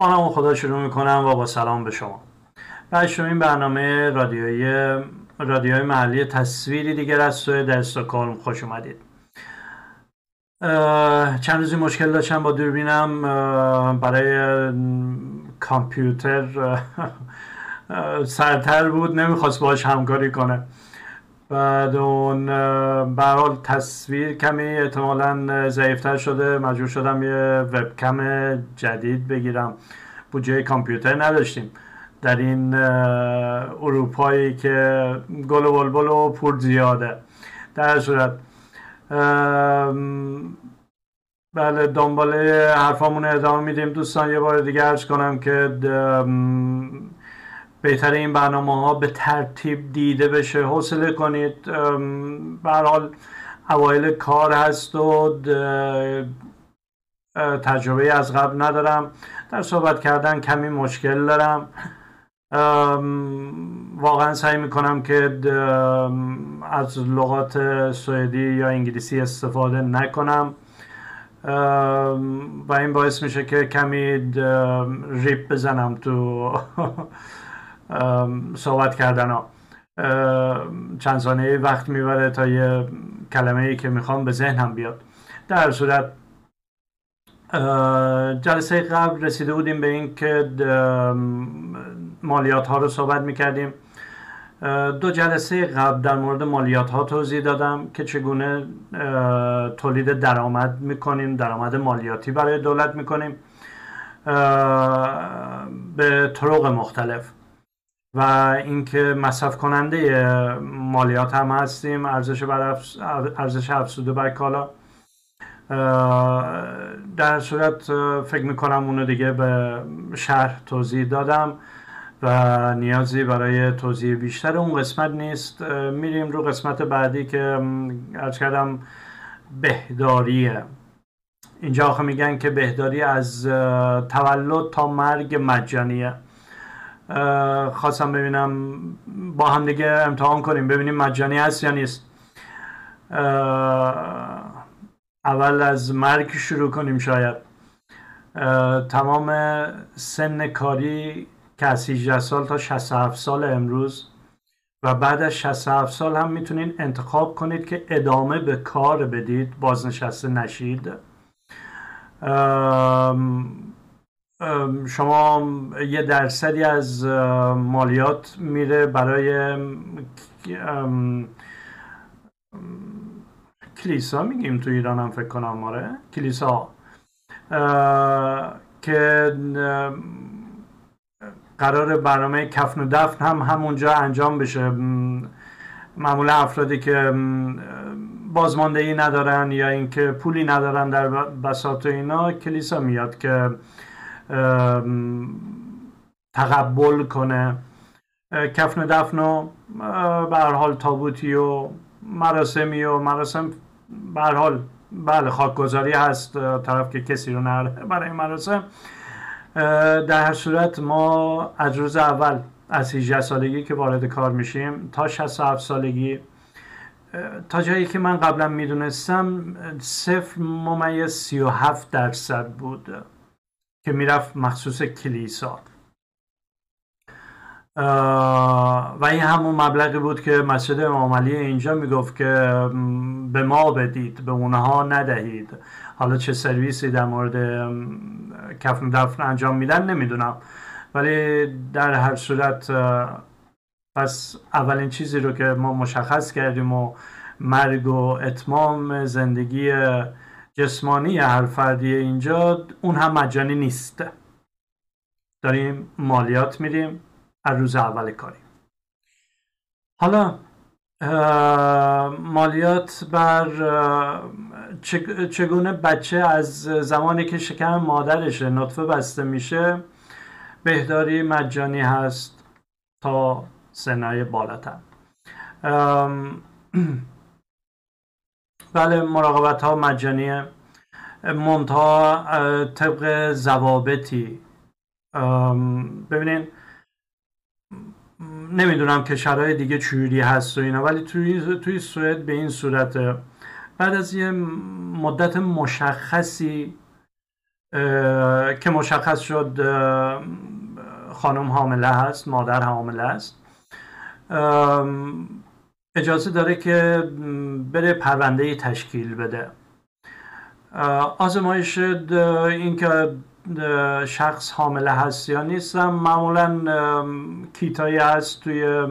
با نام خدا شروع می‌کنم و با سلام به شما. این برنامه رادیوی رادیوی محلی تصویری دیگر از سوی در استکهلم خوش اومدید. چند روزی مشکل داشتم با دوربینم برای کامپیوتر سرتر بود نمی‌خواست باش همکاری کنه. بعد اون برحال تصویر کمی احتمالا ضعیفتر شده. مجبور شدم یه وبکم جدید بگیرم. بودجه کامپیوتر نداشتیم. در این اروپایی که گل و بلبل و پور زیاده. در صورت بله دنبال حرفامون ادامه میدیم. دوستان یه بار دیگه ارز کنم که بهتر این برنامه ها به ترتیب دیده بشه. حوصله کنید. به حال اوایل کار هست و تجربه از قبل ندارم. در صحبت کردن کمی مشکل دارم. واقعا سعی می‌کنم که از لغات سوئدی یا انگلیسی استفاده نکنم. و این باعث میشه که کمی ریپ بزنم تو صحبت کردن. ها چند ثانیه وقت می‌بره تا یه کلمه ای که می‌خوام به ذهنم بیاد. در صورت جلسه قبل رسیده بودیم به این که مالیات ها رو صحبت می‌کردیم. دو جلسه قبل در مورد مالیات ها توضیح دادم که چگونه تولید درآمد می‌کنیم درآمد مالیاتی برای دولت می‌کنیم به طرق مختلف. و اینکه مصرف کننده مالیات هم هستیم ارزش بر ارزش افزوده بر کالا. در صورت فکر می‌کنم اونو دیگه به شهر توضیح دادم و نیازی برای توضیح بیشتر اون قسمت نیست. میریم رو قسمت بعدی که ارز کردم بهداریه اینجا آخه میگن که بهداری از تولد تا مرگ مجانیه. خواستم ببینم با هم دیگه امتحان کنیم ببینیم مجانی هست یا نیست. اول از مرگ شروع کنیم شاید. تمام سن کاری که از 18 سال تا 67 سال امروز و بعد از 67 سال هم می‌تونید انتخاب کنید که ادامه به کار بدید بازنشسته نشید. شما یه درصدی از مالیات میره برای کلیسا میگیم تو ایران هم فکر کنم آره. کلیسا. که قرار برنامه کفن و دفن هم همونجا انجام بشه. معمولا افرادی که بازماندهی ندارن یا اینکه پولی ندارن در بساط اینا کلیسا میاد که تقبل کنه. کفن دفن و به حال تابوتی و مراسمی و مراسم به حال بله خاکگذاری هست طرف که کسی رو نره برای مراسم. در هر صورت ما از روز اول از 18 سالگی که وارد کار میشیم تا 67 سالگی تا جایی که من قبلا می‌دونستم صفر ممیز 37 درصد بود. که می‌رفت مخصوص کلیسا. و این همون مبلغی بود که مسجد امام علی اینجا می‌گفت که به ما بدید به اونها ندهید. حالا چه سرویسی در مورد کفن دفن انجام میدن نمی‌دونم. ولی در هر صورت پس اولین چیزی رو که ما مشخص کردیم و مرگ و اتمام زندگی جسمانی هر فردی اینجا اون هم مجانی نیست. داریم مالیات میدیم از روز اول کاری حالا مالیات بر چگونه بچه از زمانی که شکم مادرشه نطفه بسته میشه بهداری مجانی هست تا سنای بالاتر. بله مراقبت ها مجانیه. منتها طبق زوابطی ببینین نمی‌دونم کشورهای دیگه چوری هست و اینا ولی توی, توی سوئد به این صورت بعد از یه مدت مشخصی که مشخص شد خانم حامله هست مادر حامله است. اجازه داره که بره پرونده تشکیل بده. آزمایش اینکه شخص حامله هست یا نیستم معمولا کیتایی هست توی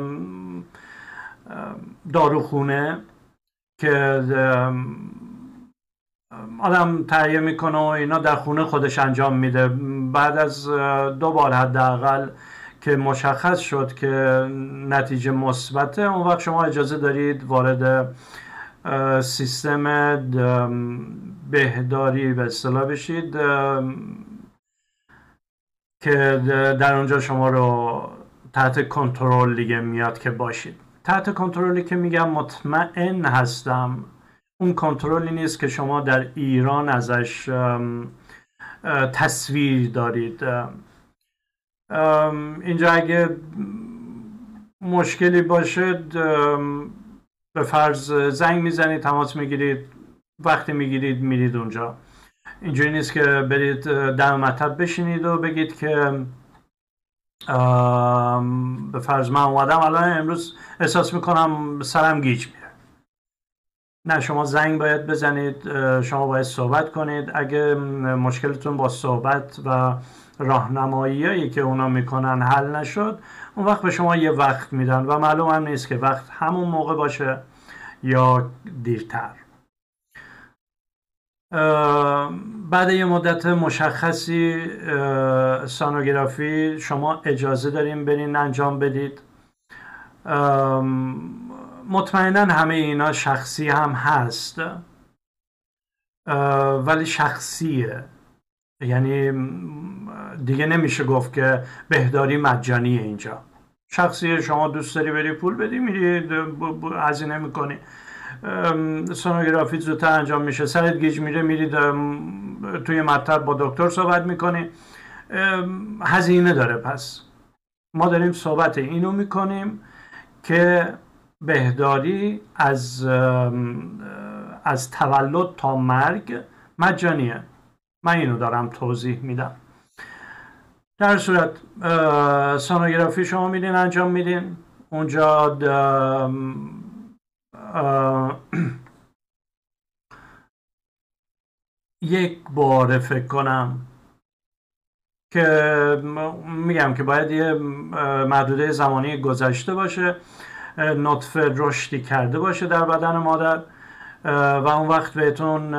داروخونه که آدم تهیه می‌کنه و اینا در خونه خودش انجام میده. بعد از دو بار حداقل که مشخص شد که نتیجه مثبته اون وقت شما اجازه دارید وارد سیستم بهداری به اصطلاح بشید که در اونجا شما رو تحت کنترل دیگه میاد که باشید. تحت کنترلی که میگم مطمئن هستم اون کنترلی نیست که شما در ایران ازش تصویر دارید. اینجا اگه مشکلی باشه به فرض زنگ می‌زنید تماس می‌گیرید وقتی می‌گیرید میرید اونجا. اینجوری نیست که برید در مطب بشینید و بگید که به فرض من اومدم الان امروز احساس می‌کنم سرم گیج میره. نه شما زنگ باید بزنید شما باید صحبت کنید. اگه مشکلتون با صحبت و راهنمایی که اونا می‌کنن حل نشد اون وقت به شما یه وقت میدن و معلوم هم نیست که وقت همون موقع باشه یا دیرتر. بعد یه مدت مشخصی سانوگرافی شما اجازه داریم برین انجام بدید. مطمئنا همه اینا شخصی هم هست. ولی شخصیه. یعنی دیگه نمیشه گفت که بهداری مجانیه اینجا. شخصی شما دوست داری بری پول بدی میری هزینه می‌کنی. سونوگرافی زودتر انجام میشه. سرت گیج میره میرید توی مطب با دکتر صحبت می‌کنی. هزینه داره پس. ما داریم صحبت اینو می‌کنیم که بهداری از از تولد تا مرگ مجانیه. من اینو دارم توضیح میدم. در صورت سونوگرافی شما میدین انجام میدین. اونجا یک بار فکر کنم که میگم که باید یه محدوده زمانی گذشته باشه نطفه رشدی کرده باشه در بدن مادر و اون وقت بهتون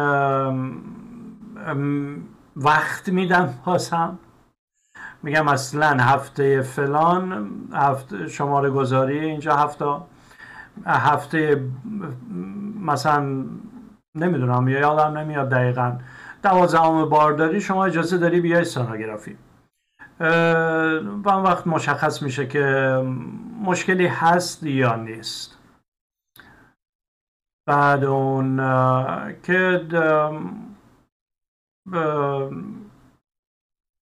وقت میدم بازم میگم اصلا هفته فلان هفته شماره گذاری اینجا هفته هفته مثلا نمی‌دونم یا یادم نمیاد دقیقا. دوازدهم بارداری شما اجازه داری بیای سونوگرافی و اون وقت مشخص میشه که مشکلی هست یا نیست. بعد اون که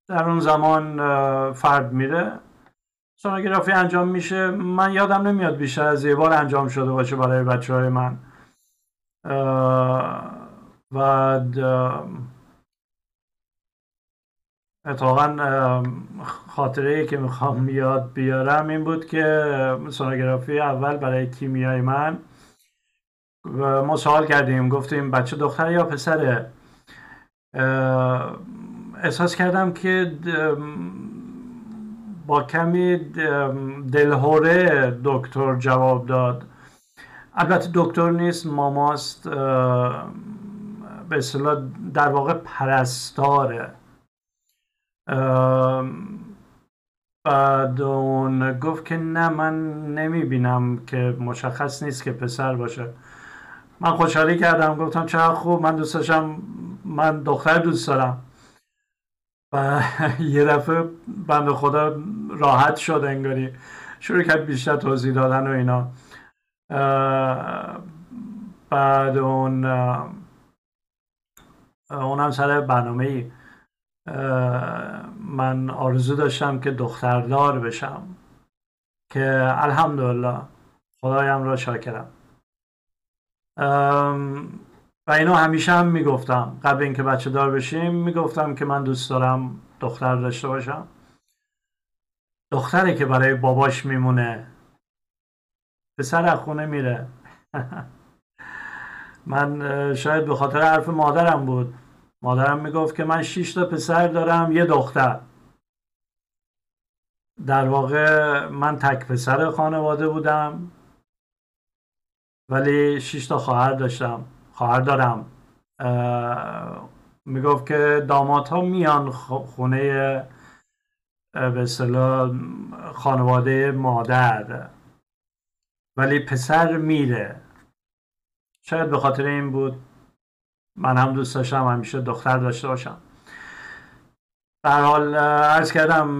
در اون زمان فرد میره. سونوگرافی انجام میشه. من یادم نمیاد بیشتر از یه بار انجام شده باشه برای بچه های من و اتفاقا خاطره ای که می‌خوام یاد بیارم این بود که سونوگرافی اول برای کیمیای من. ما سوال کردیم گفتیم بچه دختر یا پسره؟ احساس کردم که با کمی دلهوره دکتر جواب داد. البته دکتر نیست ماماست به اصطلاح در واقع پرستاره. بعد اون گفت که نه من نمی بینم که مشخص نیست که پسر باشه. من خوشحالی کردم گفتم چقدر خوب من دوست داشتم من دختر دوست دارم. و یه دفعه بند خدا راحت شد انگاری. شروع کرد بیشتر توضیح دادن و اینا. بعد اون اونم سر برنامه ای من آرزو داشتم که دختردار بشم. که الحمدلله خدایم را شاکرم. و اینو همیشه هم می‌گفتم. قبل اینکه بچه دار بشیم می‌گفتم که من دوست دارم دختر داشته باشم. دختره که برای باباش میمونه پسر از خونه میره. من شاید به خاطر حرف مادرم بود. مادرم می‌گفت که من شش تا پسر دارم یه دختر. در واقع من تک پسر خانواده بودم ولی شش تا خواهر داشتم. خواهر دارم. می‌گفت که داماد ها میان خونه به اصطلاح خانواده مادر. ولی پسر میره. شاید به خاطر این بود من هم دوست داشتم همیشه دختر داشته باشم. در حال ارز کردم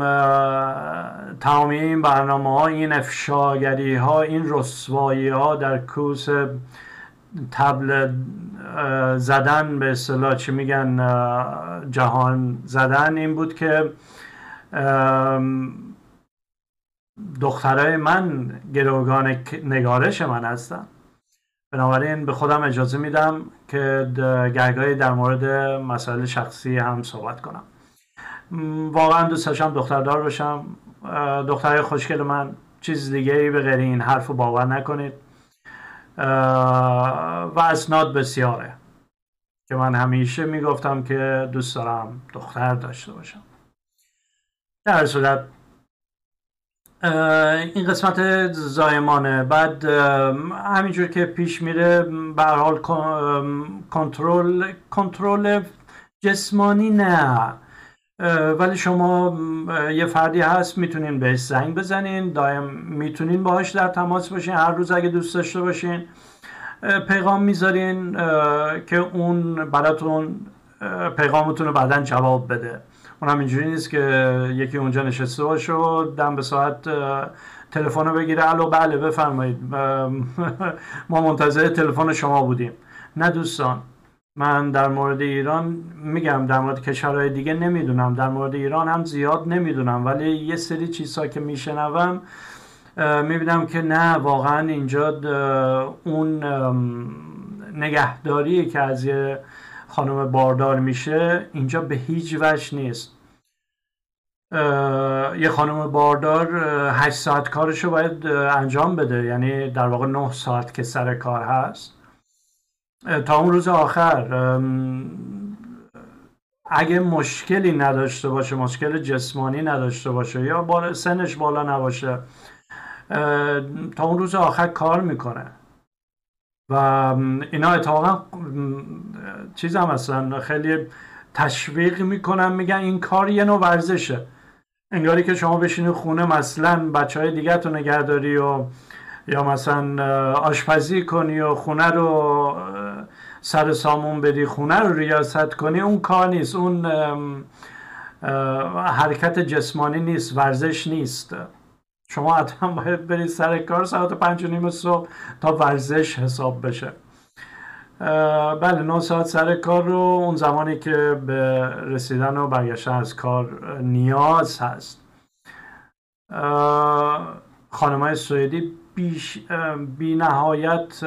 تمامی این برنامه ها این افشاگری ها این رسوایی ها در کوس تبل زدن به اصطلاح چی میگن جهان زدن این بود که دخترای من گروگان نگارش من هستن. بنابراین به خودم اجازه میدم که گرگاهی در مورد مسائل شخصی هم صحبت کنم. واقعا دوست داشتم دختردار باشم. دخترای خوشگل من چیز دیگه ای به غیر این حرف باور نکنید. و اسناد بسیاره که من همیشه می‌گفتم که دوست دارم دختر داشته باشم. در صورت این قسمت زایمانه. بعد همینجور که پیش میره به حال کنترل کنترل جسمانی نه. ولی شما یه فردی هست می‌تونین بهش زنگ بزنین. دایم می‌تونین باهاش در تماس باشین. هر روز اگه دوست داشته باشین پیغام می‌ذارین که اون براتون پیغامتون رو بعدا جواب بده. اون هم اینجوری نیست که یکی اونجا نشسته باشه و دم به ساعت تلفن رو بگیره. الو بله بفرمایید. ما منتظر تلفن شما بودیم. نه دوستان. من در مورد ایران میگم در مورد کشورهای دیگه نمی‌دونم. در مورد ایران هم زیاد نمی‌دونم. ولی یه سری چیزها که میشنوم می‌بینم که نه واقعا اینجا اون نگهداری که از یه خانم باردار میشه اینجا به هیچ وجه نیست. یه خانم باردار هشت ساعت کارش رو باید انجام بده. یعنی در واقع نه ساعت که سر کار هست. تا اون روز آخر اگه مشکلی نداشته باشه مشکل جسمانی نداشته باشه یا بالا سنش بالا نباشه تا اون روز آخر کار می‌کنه. و اینا اتفاقا چیز هم هستن خیلی تشویق می‌کنن میگن این کار یه نوع ورزشه. انگاری که شما بشینی خونه مثلا بچه های دیگه تو نگهداری و یا مثلا آشپزی کنی و خونه رو سر سامون بدی خونه رو ریاست کنی اون کار نیست. اون حرکت جسمانی نیست ورزش نیست. شما حتما باید برید سر کار ساعت پنج و نیم صبح تا ورزش حساب بشه. بله نه ساعت سر کار رو اون زمانی که به رسیدن و برگشتن از کار نیاز هست. خانم های سوئدی بی نهایت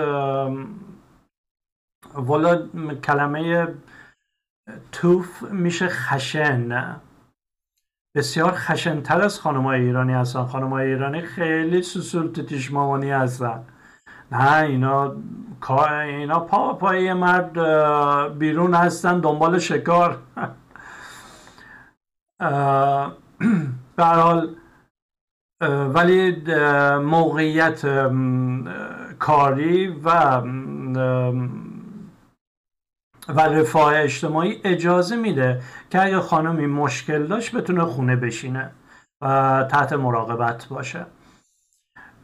والا کلمه توف میشه خشن. بسیار خشنتر از خانم های ایرانی هستن. خانم های ایرانی خیلی سسول مامانی هستن. نه اینا اینا پا پای مرد بیرون هستن دنبال شکار. به حال ولی موقعیت کاری و و رفاه اجتماعی اجازه میده که اگه خانمی مشکل داشت بتونه خونه بشینه و تحت مراقبت باشه.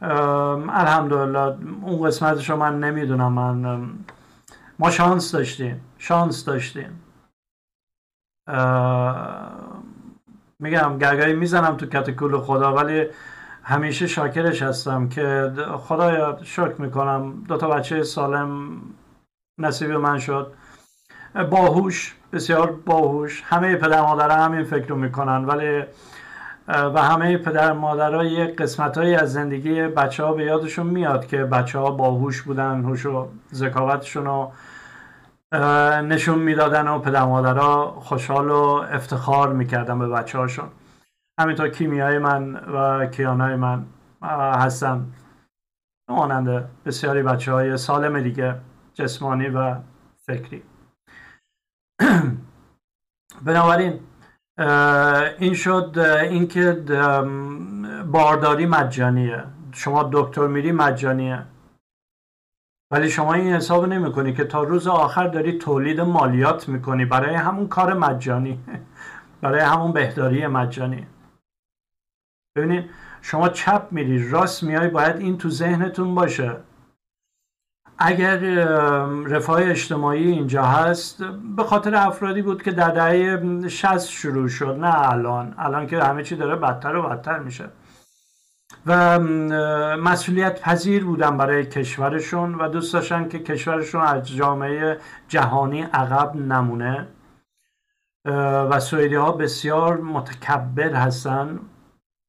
الحمدلله اون قسمتش رو من نمی‌دونم من ما شانس داشتیم شانس داشتیم. میگم گرگایی می‌زنم تو کتکول خدا ولی همیشه شاکرش هستم که خدایا شکر می‌کنم. دو تا بچه سالم نصیب من شد. باهوش بسیار باهوش. همه پدر مادر همین فکر رو می‌کنن ولی و همه پدر مادرها یه قسمت از زندگی بچه ها به یادشون میاد که بچه ها باهوش بودن هوش و ذکاوتشون رو نشون می‌دادن و پدر مادرها خوشحال و افتخار می‌کردن به بچه هاشون همینطور کیمیای من و کیانای من هستن. مانند بسیاری بچه های سالم دیگه جسمانی و فکری. بنابراین این شد اینکه بارداری مجانیه. شما دکتر میری مجانیه. ولی شما این حساب نمی کنی که تا روز آخر داری تولید مالیات می‌کنی. برای همون کار مجانی. برای همون بهداری مجانی. ببینید شما چپ میری راست میای باید این تو ذهنتون باشه. اگر رفاه اجتماعی اینجا هست به خاطر افرادی بود که در دهه 60 شروع شد نه الان. الان که همه چی داره بدتر و بدتر میشه. و مسئولیت پذیر بودن برای کشورشون و دوست داشتن که کشورشون از جامعه جهانی عقب نمونه. و سوئدی ها بسیار متکبر هستن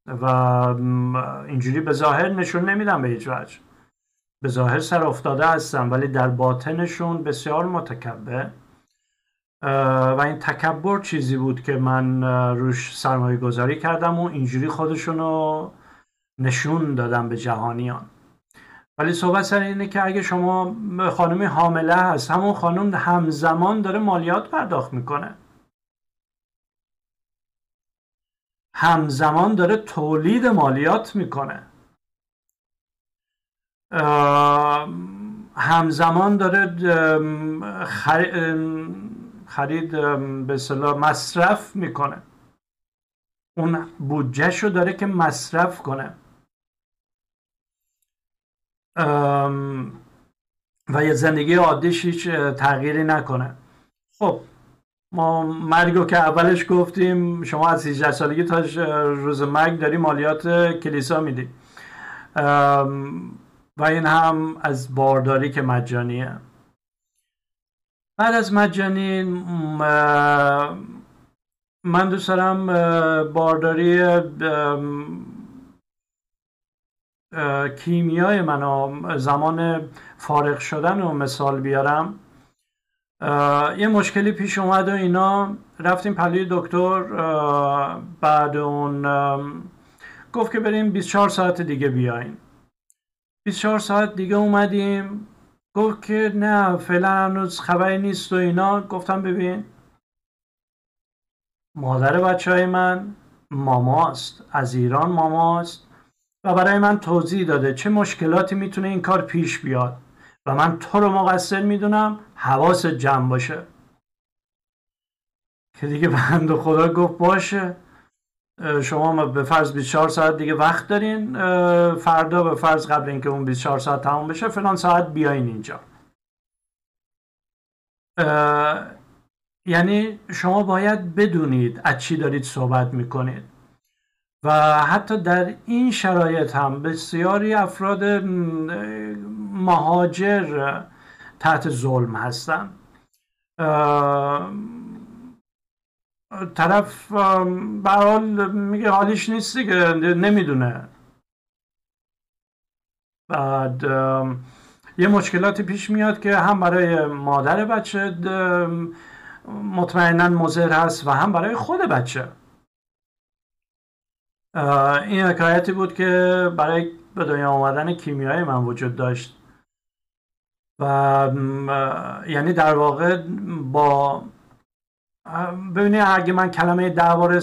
و اینجوری به ظاهر نشون نمیدن به هیچ وجه. به ظاهر سر افتاده هستن ولی در باطنشون بسیار متکبر. و این تکبر چیزی بود که من روش سرمایه گذاری کردم و اینجوری خودشونو نشون دادم به جهانیان. ولی صحبت سر اینه که اگه شما خانمی حامله هست همون خانم همزمان داره مالیات پرداخت می‌کنه. همزمان داره تولید مالیات می‌کنه. همزمان داره خرید به صلاح مصرف می‌کنه. اون بودجهش رو داره که مصرف کنه. و یه زندگی عادیش هیچ تغییری نکنه. خب ما مرگو که اولش گفتیم شما از 18 سالگی تا روز مرگ داری مالیات کلیسا میدی. و این هم از بارداری که مجانیه. بعد از مجانی من دوست دارم بارداری کیمیای من زمان فارغ شدن رو مثال بیارم. یه مشکلی پیش اومد و اینا. رفتیم پلی دکتر بعد اون گفت که بریم 24 ساعت دیگه بیاین. 24 ساعت دیگه اومدیم. گفت که نه فعلا هنوز خبری نیست و اینا. گفتم ببین مادر بچه های من ماماست از ایران ماماست. و برای من توضیح داده چه مشکلاتی می‌تونه این کار پیش بیاد. و من تو رو مقصر می‌دونم حواس جمع باشه. که دیگه بند خدا گفت باشه. شما به فرض 24 ساعت دیگه وقت دارین. فردا به فرض قبل اینکه اون 24 ساعت تموم بشه فلان ساعت بیاین اینجا. یعنی شما باید بدونید از چی دارید صحبت می‌کنید. و حتی در این شرایط هم بسیاری افراد مهاجر تحت ظلم هستن طرف به حال میگه حالیش نیست که نمی‌دونه. بعد یه مشکلاتی پیش میاد که هم برای مادر بچه مطمئنا مضر هست و هم برای خود بچه. این حکایتی بود که برای به دنیا آمدن کیمیایی من وجود داشت. و یعنی در واقع با ببینید اگه من کلمه دعوار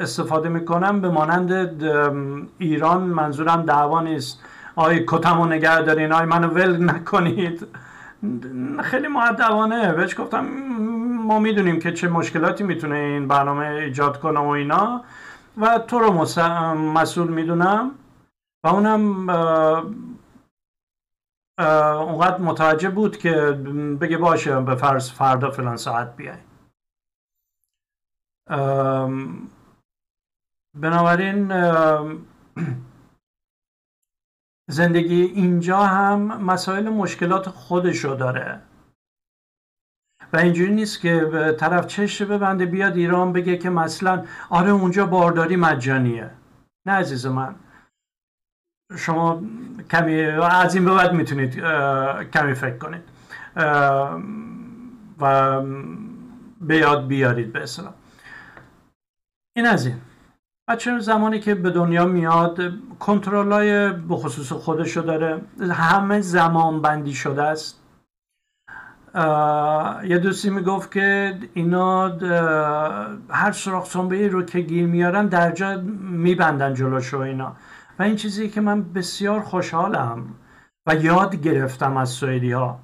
استفاده می‌کنم به مانند ایران منظورم دعوا نیست. آی کتم و نگه دارین آی منو ول نکنید. خیلی معدبانه بهش گفتم ما می‌دونیم که چه مشکلاتی می‌تونه این برنامه ایجاد کنه و اینا. و تو رو مسئول می‌دونم و اونم اونقدر متوجه بود که بگه باشه به فرض فردا فلان ساعت بیای. بنابراین زندگی اینجا هم مسائل مشکلات خودشو داره. و اینجوری نیست که طرف چش ببنده بیاد ایران بگه که مثلا آره اونجا بارداری مجانیه. نه عزیز من. شما کمی از این به بعد می‌تونید کمی فکر کنید. و به یاد بیارید به اصلا این از این. بچه زمانی که به دنیا میاد کنترل های به خصوص خودشو داره. همه زمان بندی شده است. یه دوستی می‌گفت که اینا هر سراخ سنبه رو که گیر میارن در جا میبندن جلوشو اینا. و این چیزی که من بسیار خوشحالم و یاد گرفتم از سوئدی ها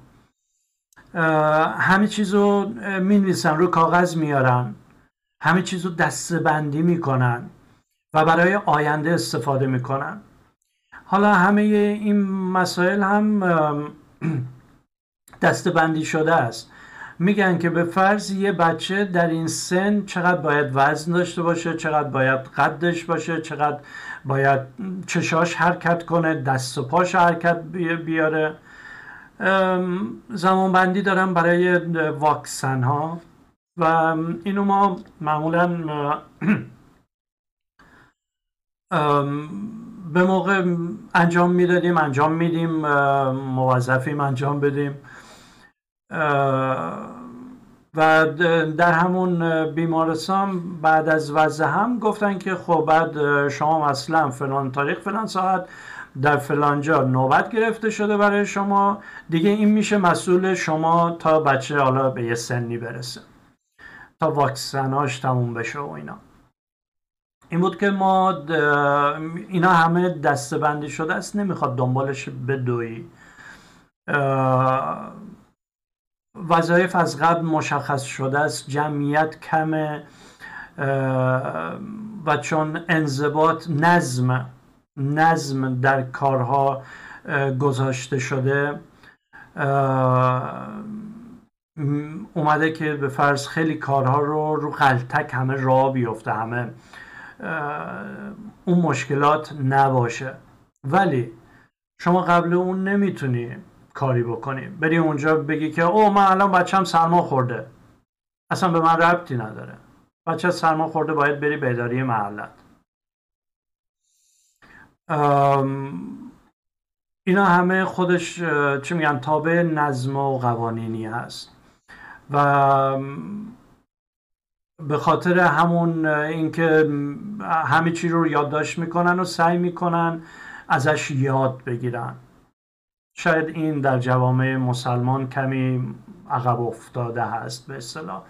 همه چیز رو می رو کاغذ میارن. همه چیز رو دسته بندی می‌کنن و برای آینده استفاده می‌کنن. حالا همه این مسائل هم دسته بندی شده است. میگن که به فرض یه بچه در این سن چقدر باید وزن داشته باشه چقدر باید قدش باشه چقدر باید چشاش حرکت کنه دست و پاش حرکت بیاره. زمان بندی دارم برای واکسن ها. و اینو ما معمولا به موقع انجام می‌دادیم انجام میدیم موظفیم انجام بدیم. و در همون بیمارستان بعد از وضع هم گفتن که خب بعد شما اصلا فلان تاریخ فلان ساعت در فلانجا نوبت گرفته شده برای شما. دیگه این میشه مسئول شما تا بچه حالا به یه سنی برسه تا واکسناش تموم بشه و اینا. این بود که ما اینا همه دسته بندی شده است نمی‌خواد دنبالش بدوی. وظایف از قبل مشخص شده است. جمعیت کمه و چون انضباط نظم نظم در کارها گذاشته شده اومده که به فرض خیلی کارها رو رو غلطک همه راه بیفته همه اون مشکلات نباشه. ولی شما قبل اون نمی‌تونی کاری بکنی. بری اونجا بگی که او من الان بچم سرما خورده. اصلا به من ربطی نداره. بچه سرما خورده باید بری به اداره محلت اینا همه خودش چی میگن تابع نظم و قوانینی هست. و به خاطر همون اینکه همه چی رو یادداشت می‌کنن و سعی می‌کنن ازش یاد بگیرن. شاید این در جوامع مسلمان کمی عقب افتاده هست به اصطلاح.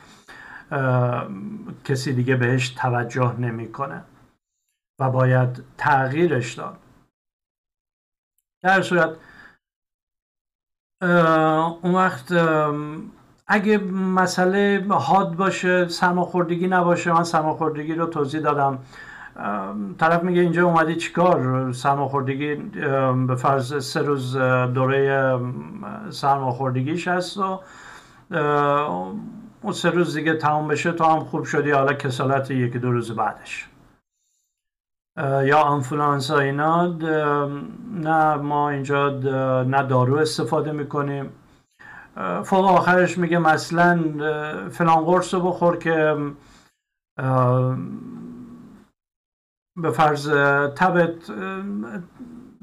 کسی دیگه بهش توجه نمی‌کنه و باید تغییرش داد. در صورت اون وقت اگه مسئله حاد باشه سرماخوردگی نباشه من سرماخوردگی رو توضیح دادم. طرف میگه اینجا اومدی چیکار؟ سرماخوردگی به فرض سه روز دوره سرماخوردگیش هست و اون سه روز دیگه تمام بشه تو هم خوب شدی حالا کسالت یکی دو روز بعدش. یا آنفولانسا اینا نه ما اینجا نه دارو استفاده می‌کنیم. فوق آخرش میگه مثلا فلان قرص رو بخور که به فرض تبت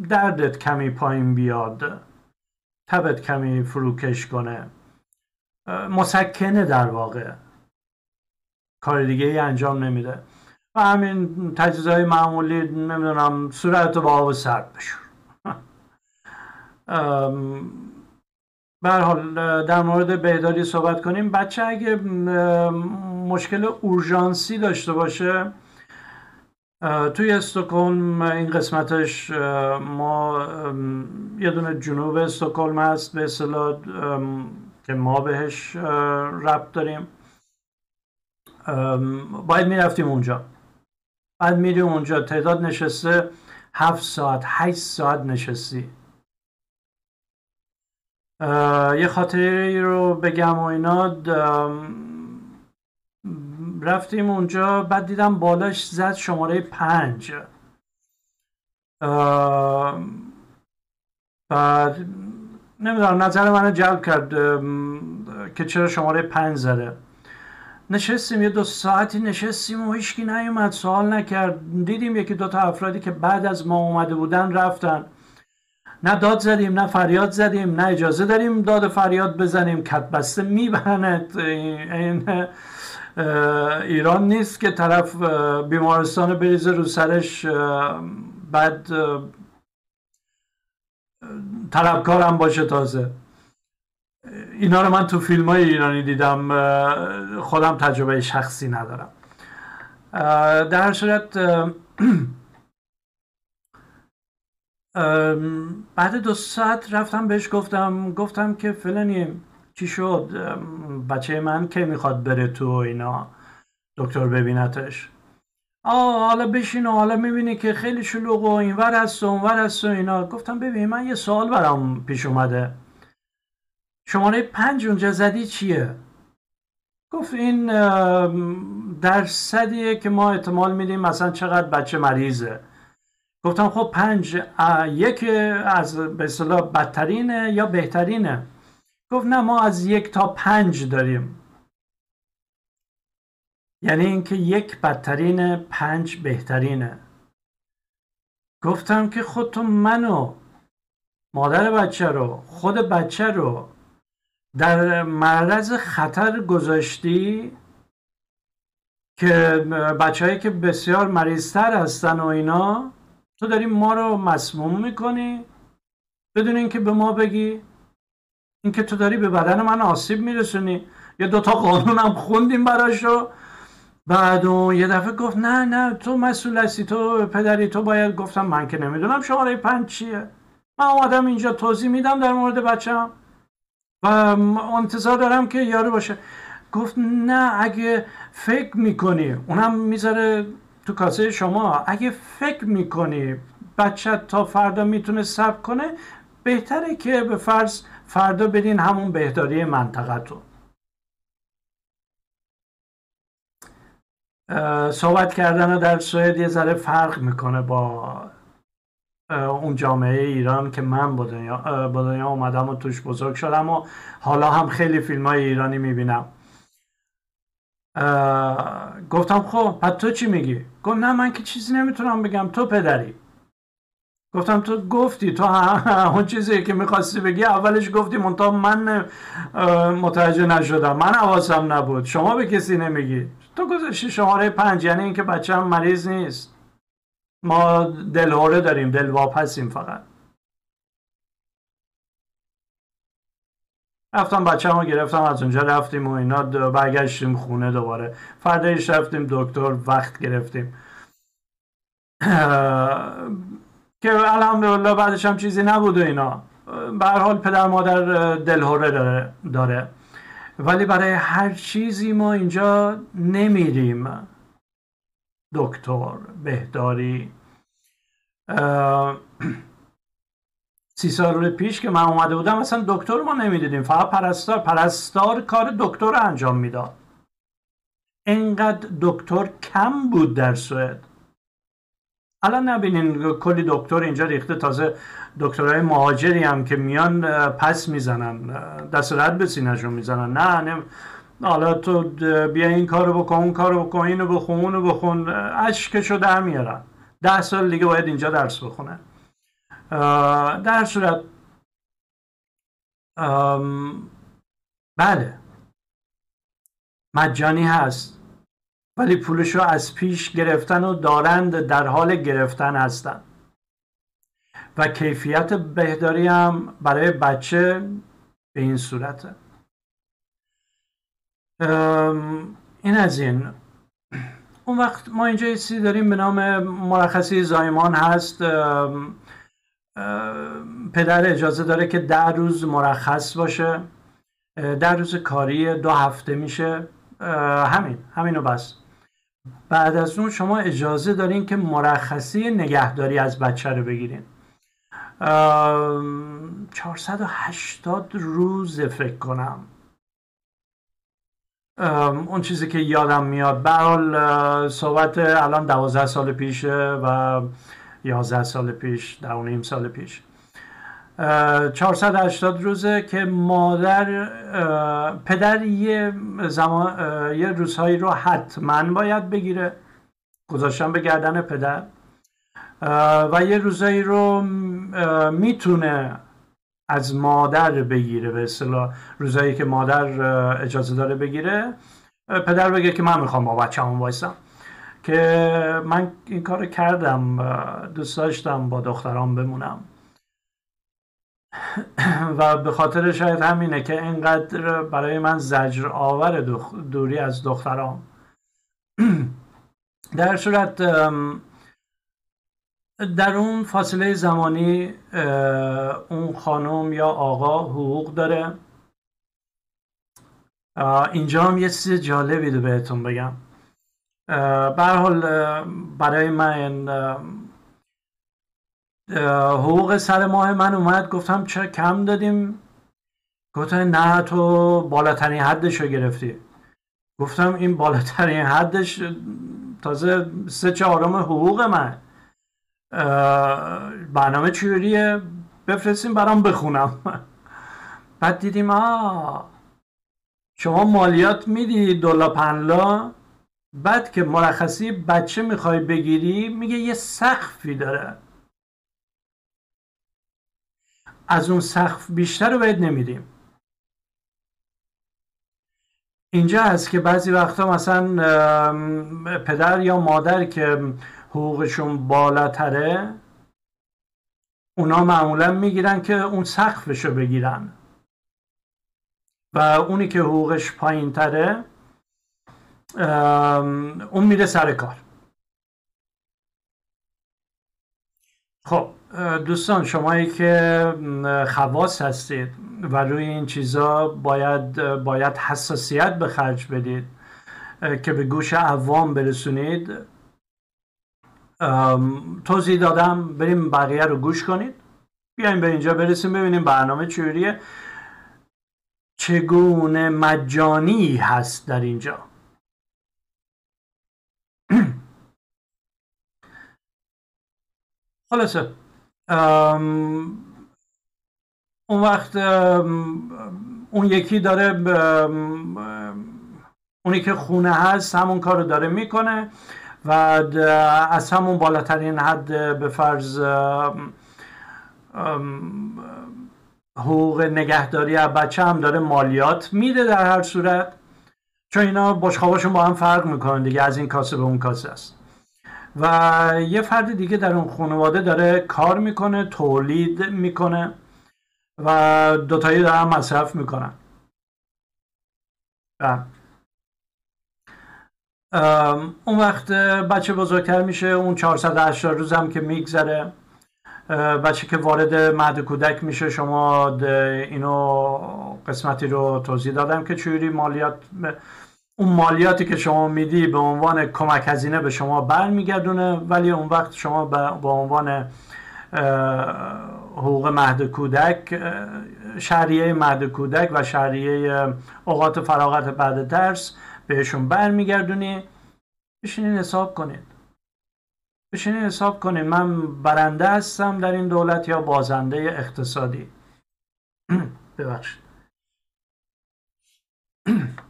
دردت کمی پایین بیاد تبت کمی فروکش کنه. مسکنه در واقع. کار دیگه ای انجام نمیده. و همین های معمولی نمی‌دونم صورت با آب سرد بشور. حال در مورد بهداری صحبت کنیم. بچه اگه مشکل اورژانسی داشته باشه توی استکهلم این قسمتش ما یه دونه جنوب استکهلم هست به اصطلاح که ما بهش ربط داریم. باید می‌رفتیم اونجا. بعد میری اونجا تعداد نشسته هفت ساعت هشت ساعت نشستی. یه خاطری رو بگم و اینا رفتیم اونجا بعد دیدم بالاش زد شماره پنج. بعد نمی‌دونم نظر منو جلب کرد که چرا شماره پنج زده. نشستیم یه دو ساعتی نشستیم و هیچکی نیومد سوال نکرد. دیدیم یکی دو تا افرادی که بعد از ما اومده بودن رفتن. نه داد زدیم نه فریاد زدیم نه اجازه داریم داد فریاد بزنیم. کتبسته می‌برند این. ایران نیست که طرف بیمارستان بریزه رو سرش بعد طلبکارم باشه تازه. اینا رو من تو فیلم های ایرانی دیدم خودم تجربه شخصی ندارم. در صورت بعد دو ساعت رفتم بهش گفتم گفتم که فلانی چی شد؟ بچه من که می‌خواد بره تو اینا دکتر ببینتش. آه حالا بشین و حالا می‌بینی که خیلی شلوغ و اینور هست و اونور هست و اینا. گفتم ببین من یه سوال برام پیش اومده. شماره پنج اونجا زدی چیه؟ گفت این درصدیه که ما احتمال میدیم مثلا چقدر بچه مریضه. گفتم خب پنج یک از به بدترینه یا بهترینه؟ گفت نه ما از یک تا پنج داریم. یعنی اینکه یک بدترین پنج بهترینه گفتم که خود تو منو مادر بچه رو خود بچه رو در معرض خطر گذاشتی که بچههایی که بسیار مریضتر هستن و اینا تو داری ما رو مسموم می‌کنی بدون اینکه به ما بگی؟ اینکه تو داری به بدن من آسیب میرسونی. یا دوتا قانون هم خوندیم براشو. بعد اون یه دفعه گفت نه نه تو مسئول هستی تو پدری تو باید گفتم من که نمی‌دونم شماره پنج چیه. من آمدم اینجا توضیح میدم در مورد بچم و انتظار دارم که یارو باشه. گفت نه اگه فکر می‌کنی. اونم می‌ذاره تو کاسه شما. اگه فکر می‌کنی بچه تا فردا می‌تونه سب کنه بهتره که به فرض فردا بدین همون بهداری منطقه تو. صحبت کردن در سوئد یه ذره فرق می‌کنه با اون جامعه ایران که من با دنیا, با دنیا اومدم و توش بزرگ شدم و حالا هم خیلی فیلم های ایرانی می‌بینم. گفتم خب پس تو چی میگی؟ گفت نه من که چیزی نمی‌تونم بگم. تو پدری؟ گفتم تو گفتی تو اون چیزی که می‌خواستی بگی اولش گفتی منتها من متوجه نشدم. من حواسم نبود. شما به کسی نمیگی. تو گذاشتی شماره پنج یعنی اینکه بچه هم مریض نیست. ما دلهوره داریم دلواپ هستیم فقط. رفتم بچه رو گرفتم از اونجا رفتیم و اینا برگشتیم خونه دوباره. فردایش رفتیم دکتر وقت گرفتیم. که الحمدلله بعدش هم چیزی نبود و اینا. به حال پدر مادر دلهوره داره, داره. ولی برای هر چیزی ما اینجا نمیریم. دکتر بهداری. سی سال پیش که من اومده بودم اصلا دکتر ما نمی‌دیدیم. فقط پرستار پرستار کار دکتر انجام می‌داد. انقدر دکتر کم بود در سوئد. الان نبینین کلی دکتر اینجا ریخته تازه دکترهای مهاجری هم که میان پس می‌زنن دست رد به سینهشون می‌زنن. نه نه حالا تو بیا این کارو بکن اون کارو بکن اینو بخون اونو بخون اشکشو در میارن. ده سال دیگه باید اینجا درس بخونه. در صورت بله. مجانی هست. ولی پولش رو از پیش گرفتن و دارند در حال گرفتن هستند و کیفیت بهداری هم برای بچه به این صورته. این از این. اون وقت ما اینجا یه داریم به نام مرخصی زایمان هست. پدر اجازه داره که ده روز مرخص باشه. ده روز کاری دو هفته میشه. همین همینو بس. بعد از اون شما اجازه دارین که مرخصی نگهداری از بچه رو بگیرین. 480 روز فکر کنم. اون چیزی که یادم میاد. به صحبت الان دوازده سال پیشه و 11 سال پیش در نیم سال پیش. 480 روزه که مادر پدر یه زمان یه روزهایی رو حتما باید بگیره. گذاشتن به گردن پدر. و یه روزایی رو می‌تونه از مادر بگیره. به اصطلاح روزایی که مادر اجازه داره بگیره. پدر بگه که من می‌خوام با بچه هم وایسم. که من این کار کردم دوست داشتم با دخترام بمونم. و به خاطر شاید همینه که اینقدر برای من زجر آور دوری از دخترام. در صورت در اون فاصله زمانی اون خانم یا آقا حقوق داره. اینجا هم یه چیز جالبی رو بهتون بگم. به حال برای من حقوق سر ماه من اومد گفتم چه کم دادیم؟ گفتن نه تو بالاترین حدش رو گرفتی. گفتم این بالاترین حدش تازه سه چهارم حقوق من. برنامه چوریه بفرستیم برام بخونم. بعد دیدیم آه شما مالیات میدی دولا پنلا بعد که مرخصی بچه می‌خوای بگیری میگه یه سخفی داره. از اون سقف بیشتر رو بهت نمیدیم. اینجا هست که بعضی وقتا مثلا پدر یا مادر که حقوقشون بالاتره اونا معمولا می‌گیرن که اون سقفش رو بگیرن. و اونی که حقوقش پایین تره اون میره سر کار. خب دوستان شمایی که خواص هستید و روی این چیزا باید باید حساسیت به خرج بدید که به گوش عوام برسونید. توضیح دادم بریم بقیه رو گوش کنید. بیایم به اینجا برسیم ببینیم برنامه چوریه چگونه مجانی هست در اینجا؟ خلاصه اون وقت اون یکی داره اونی که خونه هست همون کار رو داره می‌کنه و از همون بالاترین حد به فرض حقوق نگهداری از بچه هم داره مالیات میده در هر صورت. چون اینا بشخواباشون با هم فرق می‌کنن دیگه از این کاسه به اون کاسه است. و یه فرد دیگه در اون خانواده داره کار می‌کنه تولید می‌کنه و دوتایی دارن مصرف می‌کنن. اون وقت بچه بزرگتر میشه اون 480 روز هم که میگذره. بچه که وارد مهد کودک میشه شما اینو قسمتی رو توضیح دادم که چوری مالیات اون مالیاتی که شما میدی به عنوان کمک هزینه به شما برمیگردونه ولی اون وقت شما به عنوان حقوق مهد کودک شهریه مهد کودک و شهریه اوقات فراغت بعد درس بهشون برمیگردونی. بشینین حساب کنید بشینین حساب کنید من برنده هستم در این دولت یا بازنده اقتصادی. ببخشید.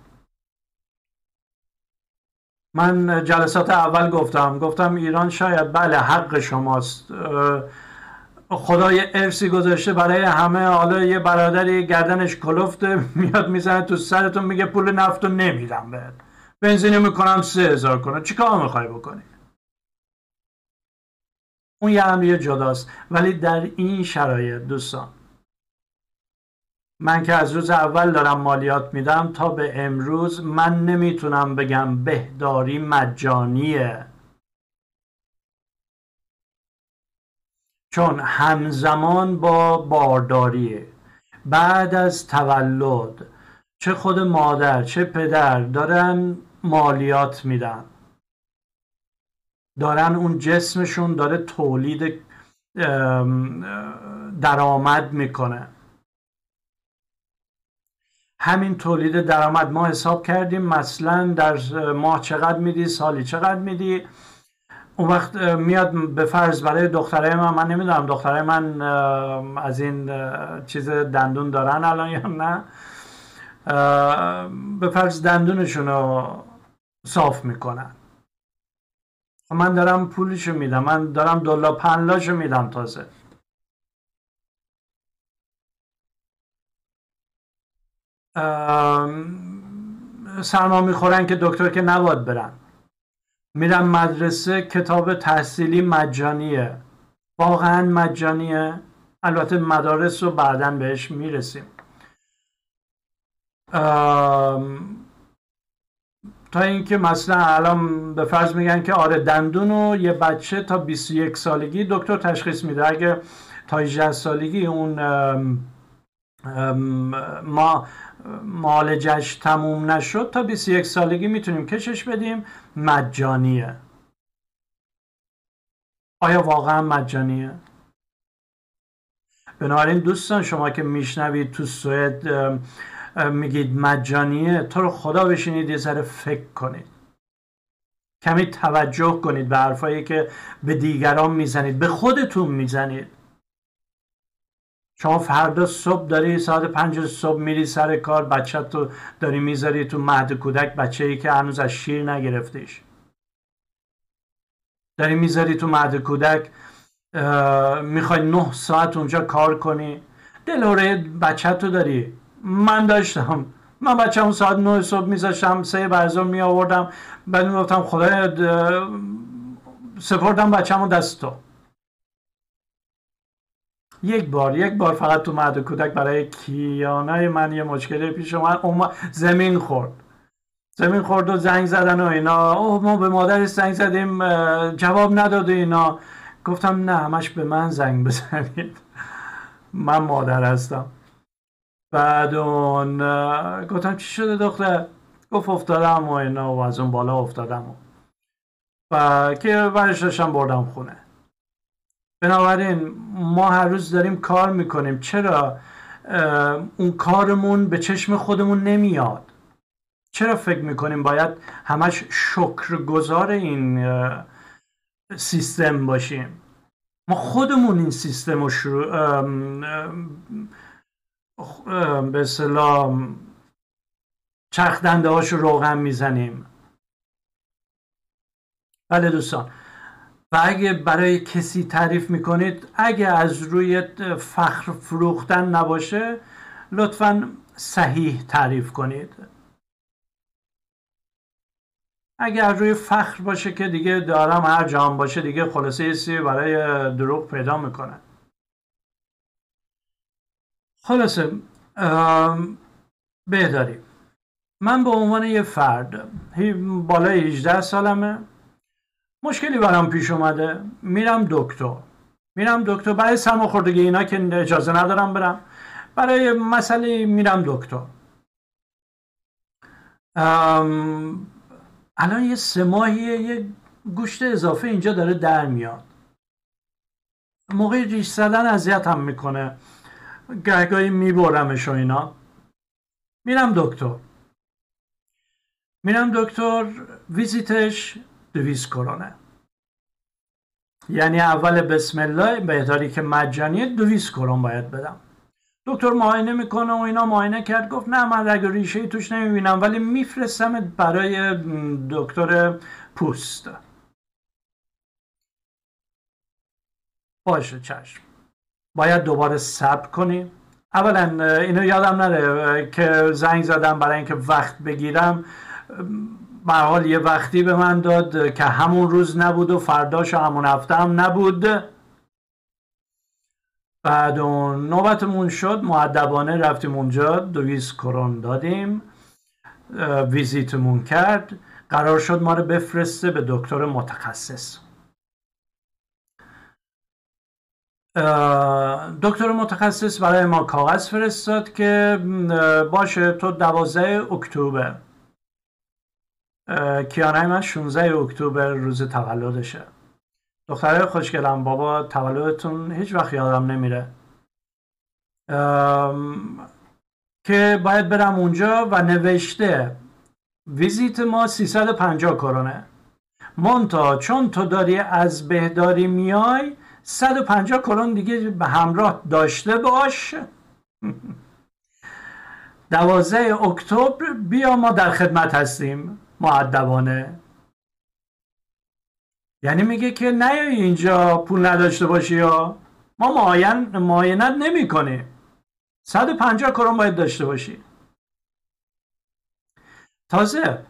من جلسات اول گفتم. گفتم ایران شاید بله حق شماست. خدای ارسی گذاشته برای همه. حالا یه برادری گردنش کلفته میاد می‌زنه تو سرتون میگه پول نفتو نمیدم بهت. بنزینی می‌کنم سه هزار کنه چیکار می‌خوای بکنی؟ اون یه امری جداست. ولی در این شرایط دوستان من که از روز اول دارم مالیات میدم تا به امروز من نمی‌تونم بگم بهداری مجانیه. چون همزمان با بارداری بعد از تولد چه خود مادر چه پدر دارن مالیات میدن. دارن اون جسمشون داره تولید درآمد می‌کنه. همین تولید درآمد ما حساب کردیم. مثلا در ماه چقدر میدی؟ سالی چقدر میدی؟ اون وقت میاد به فرض برای دختره من من نمی‌دونم دختره من از این چیز دندون دارن الان یا نه. به فرض دندونشون رو صاف می‌کنن. خب من دارم پولشو میدم. من دارم دلا پنلاشو میدم تازه. سرما می‌خورن که دکتر که نباد برن. میرن مدرسه کتاب تحصیلی مجانیه. واقعا مجانیه. البته مدارس رو بعدا بهش می‌رسیم. تا اینکه مثلا الان به فرض میگن که آره دندون و یه بچه تا 21 سالگی دکتر تشخیص میده. اگه تا 18 سالگی اون ما معالجش تموم نشد تا 21 سالگی می‌تونیم کشش بدیم. مجانیه. آیا واقعا مجانیه؟ بنابراین دوستان شما که میشنوید تو سوئد میگید مجانیه تو رو خدا بشینید یه ذره فکر کنید. کمی توجه کنید به حرفایی که به دیگران می‌زنید به خودتون می‌زنید. شما فردا صبح داری ساعت پنج صبح میری سر کار بچه تو داری می‌ذاری تو مهد کودک بچه ای که هنوز از شیر نگرفتیش داری می‌ذاری تو مهد کودک می‌خوای نه ساعت اونجا کار کنی. دلوره بچه تو داری. من داشتم. من بچه اون ساعت نه صبح میذاشتم سه برزا می آوردم بعد می‌گفتم خدا سپردم بچه دست تو یک بار یک بار فقط تو مرد کودک برای کیانای من یه مشکلی پیش اومد. زمین خورد. زمین خورد و زنگ زدن و اینا. اوه ما به مادرش زنگ زدیم جواب نداد اینا. گفتم نه همش به من زنگ بزنید. من مادر هستم. بعد اون گفتم چی شده دختر گفت افتادم و اینا و از اون بالا افتادم و که برش داشتم بردم خونه. بنابراین ما هر روز داریم کار می‌کنیم. چرا؟ اون کارمون به چشم خودمون نمیاد. چرا فکر می‌کنیم باید همش شکرگزار این سیستم باشیم؟ ما خودمون این سیستم رو شروع به سلام چرخ دنده هاش روغن می‌زنیم. بله دوستان. اگه برای کسی تعریف می‌کنید اگه از روی فخر فروختن نباشه لطفا صحیح تعریف کنید. اگر روی فخر باشه که دیگه دارم هر جام باشه دیگه خلاصه سی برای دروغ پیدا می‌کنه. خلاصه بهداری. من به عنوان یه فرد بالای 18 سالمه. مشکلی برام پیش اومده. میرم دکتر. میرم دکتر. برای سرماخوردگی اینا که اجازه ندارم برم. برای مسئله میرم دکتر. الان یه سه ماهیه. یه گوشت اضافه اینجا داره در میاد. موقع ریش زدن اذیت هم می‌کنه. گهگاهی میبرمش و اینا. میرم دکتر. میرم دکتر. ویزیتش. دویست کرونه یعنی اول بسم الله بهداری که مجانیه دویست کرون باید بدم. دکتر معاینه می‌کنه و اینا معاینه کرد گفت نه من رگ ریشه توش نمی‌بینم ولی میفرستم برای دکتر پوست. باشه چشم. باید دوباره صبر کنی. اولا اینو یادم نره که زنگ زدم برای اینکه وقت بگیرم. به حال یه وقتی به من داد که همون روز نبود و فرداش همون هفته هم نبود. بعد اون نوبتمون شد معدبانه رفتیم اونجا دویست کرون دادیم. ویزیتمون کرد. قرار شد ما رو بفرسته به دکتر متخصص. دکتر متخصص برای ما کاغذ فرستاد که باشه تو دوازده اکتبر کیانه من 16 اکتبر روز تولدشه. دختره خوشگلم بابا تولدتون هیچ وقت یادم نمیره. که باید برم اونجا و نوشته ویزیت ما 350 کرونه. مونتا چون تو داری از بهداری میای 150 کرون دیگه به همراه داشته باش. دوازه اکتبر بیا ما در خدمت هستیم. معدبانه. یعنی میگه که نه اینجا پول نداشته باشی یا؟ ما معاین معاینت نمی کنیم. 150 کرون باید داشته باشی. تازه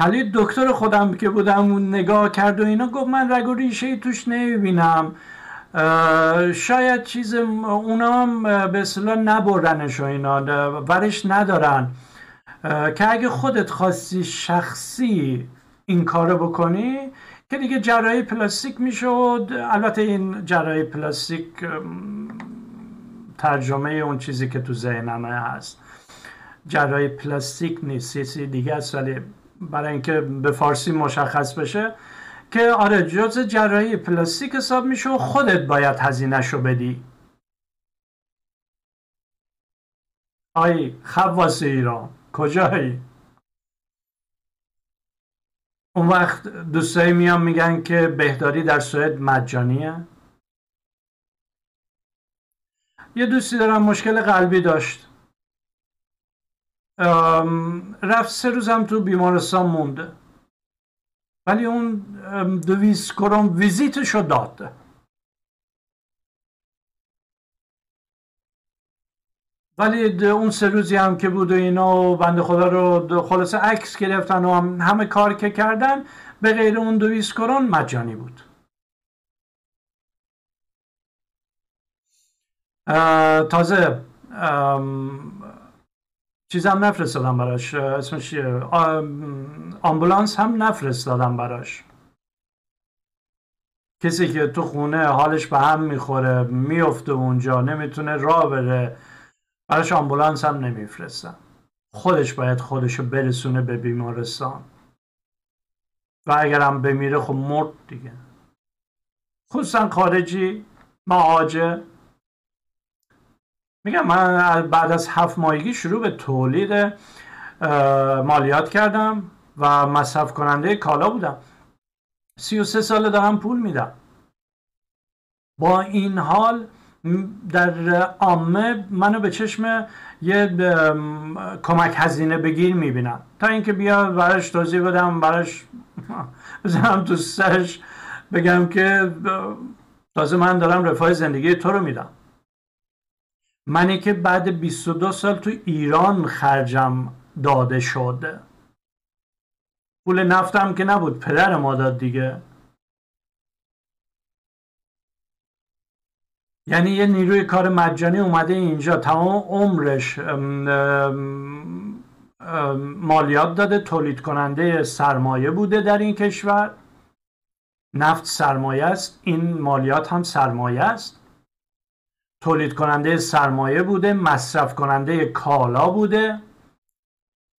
حالی دکتر خودم که بودم نگاه کرد و اینا گفت من رگ و ریشه توش نمی‌بینم. شاید چیز اونا به اصطلاح نبردنش و اینا ورش ندارن. که اگه خودت خواستی شخصی این کارو بکنی که دیگه جراحی پلاستیک می‌شد. البته این جراحی پلاستیک ترجمه اون چیزی که تو ذهنمه هست. جراحی پلاستیک نیست چیزی دیگه است ولی برای اینکه به فارسی مشخص بشه که آره جز جراحی پلاستیک حساب میشه و خودت باید هزینهشو بدی. آی خواص ایران. کجایی؟ اون وقت دوستایی میان میگن که بهداری در سوئد مجانیه. یه دوستی دارم مشکل قلبی داشت. رفت سه روزم تو بیمارستان مونده. ولی اون دویست کرون ویزیتشو داد. ولی اون سه روزی هم که بود و اینا و بند خدا رو خلاصه عکس گرفتن و هم همه کار که کردن به غیر اون دویست کرون مجانی بود. تازه چیزم نفرستادم براش. اسمش آمبولانس هم نفرستادم براش. کسی که تو خونه حالش به هم می‌خوره میفته اونجا نمی‌تونه راه بره. براش آمبولانس هم نمیفرستم خودش باید خودشو برسونه به بیمارستان. و اگرم بمیره خب مرد دیگه. خصوصا خارجی مهاجر. میگم من بعد از هفت ماهگی شروع به تولید مالیات کردم و مصرف کننده کالا بودم. سی و سه ساله دارم پول میدم. با این حال در عامه منو به چشم یه کمک هزینه بگیر می‌بینم. تا اینکه بیا براش توضیح بدم براش بزنم تو سرش بگم که تازه من دارم رفاه زندگی تو رو میدم. منی که بعد 22 سال تو ایران خرجم داده شد پول نفتم که نبود پدر ما داد دیگه. یعنی یه نیروی کار مجانی اومده اینجا. تمام عمرش مالیات داده تولید کننده سرمایه بوده در این کشور. نفت سرمایه است این مالیات هم سرمایه است. تولید کننده سرمایه بوده مصرف کننده کالا بوده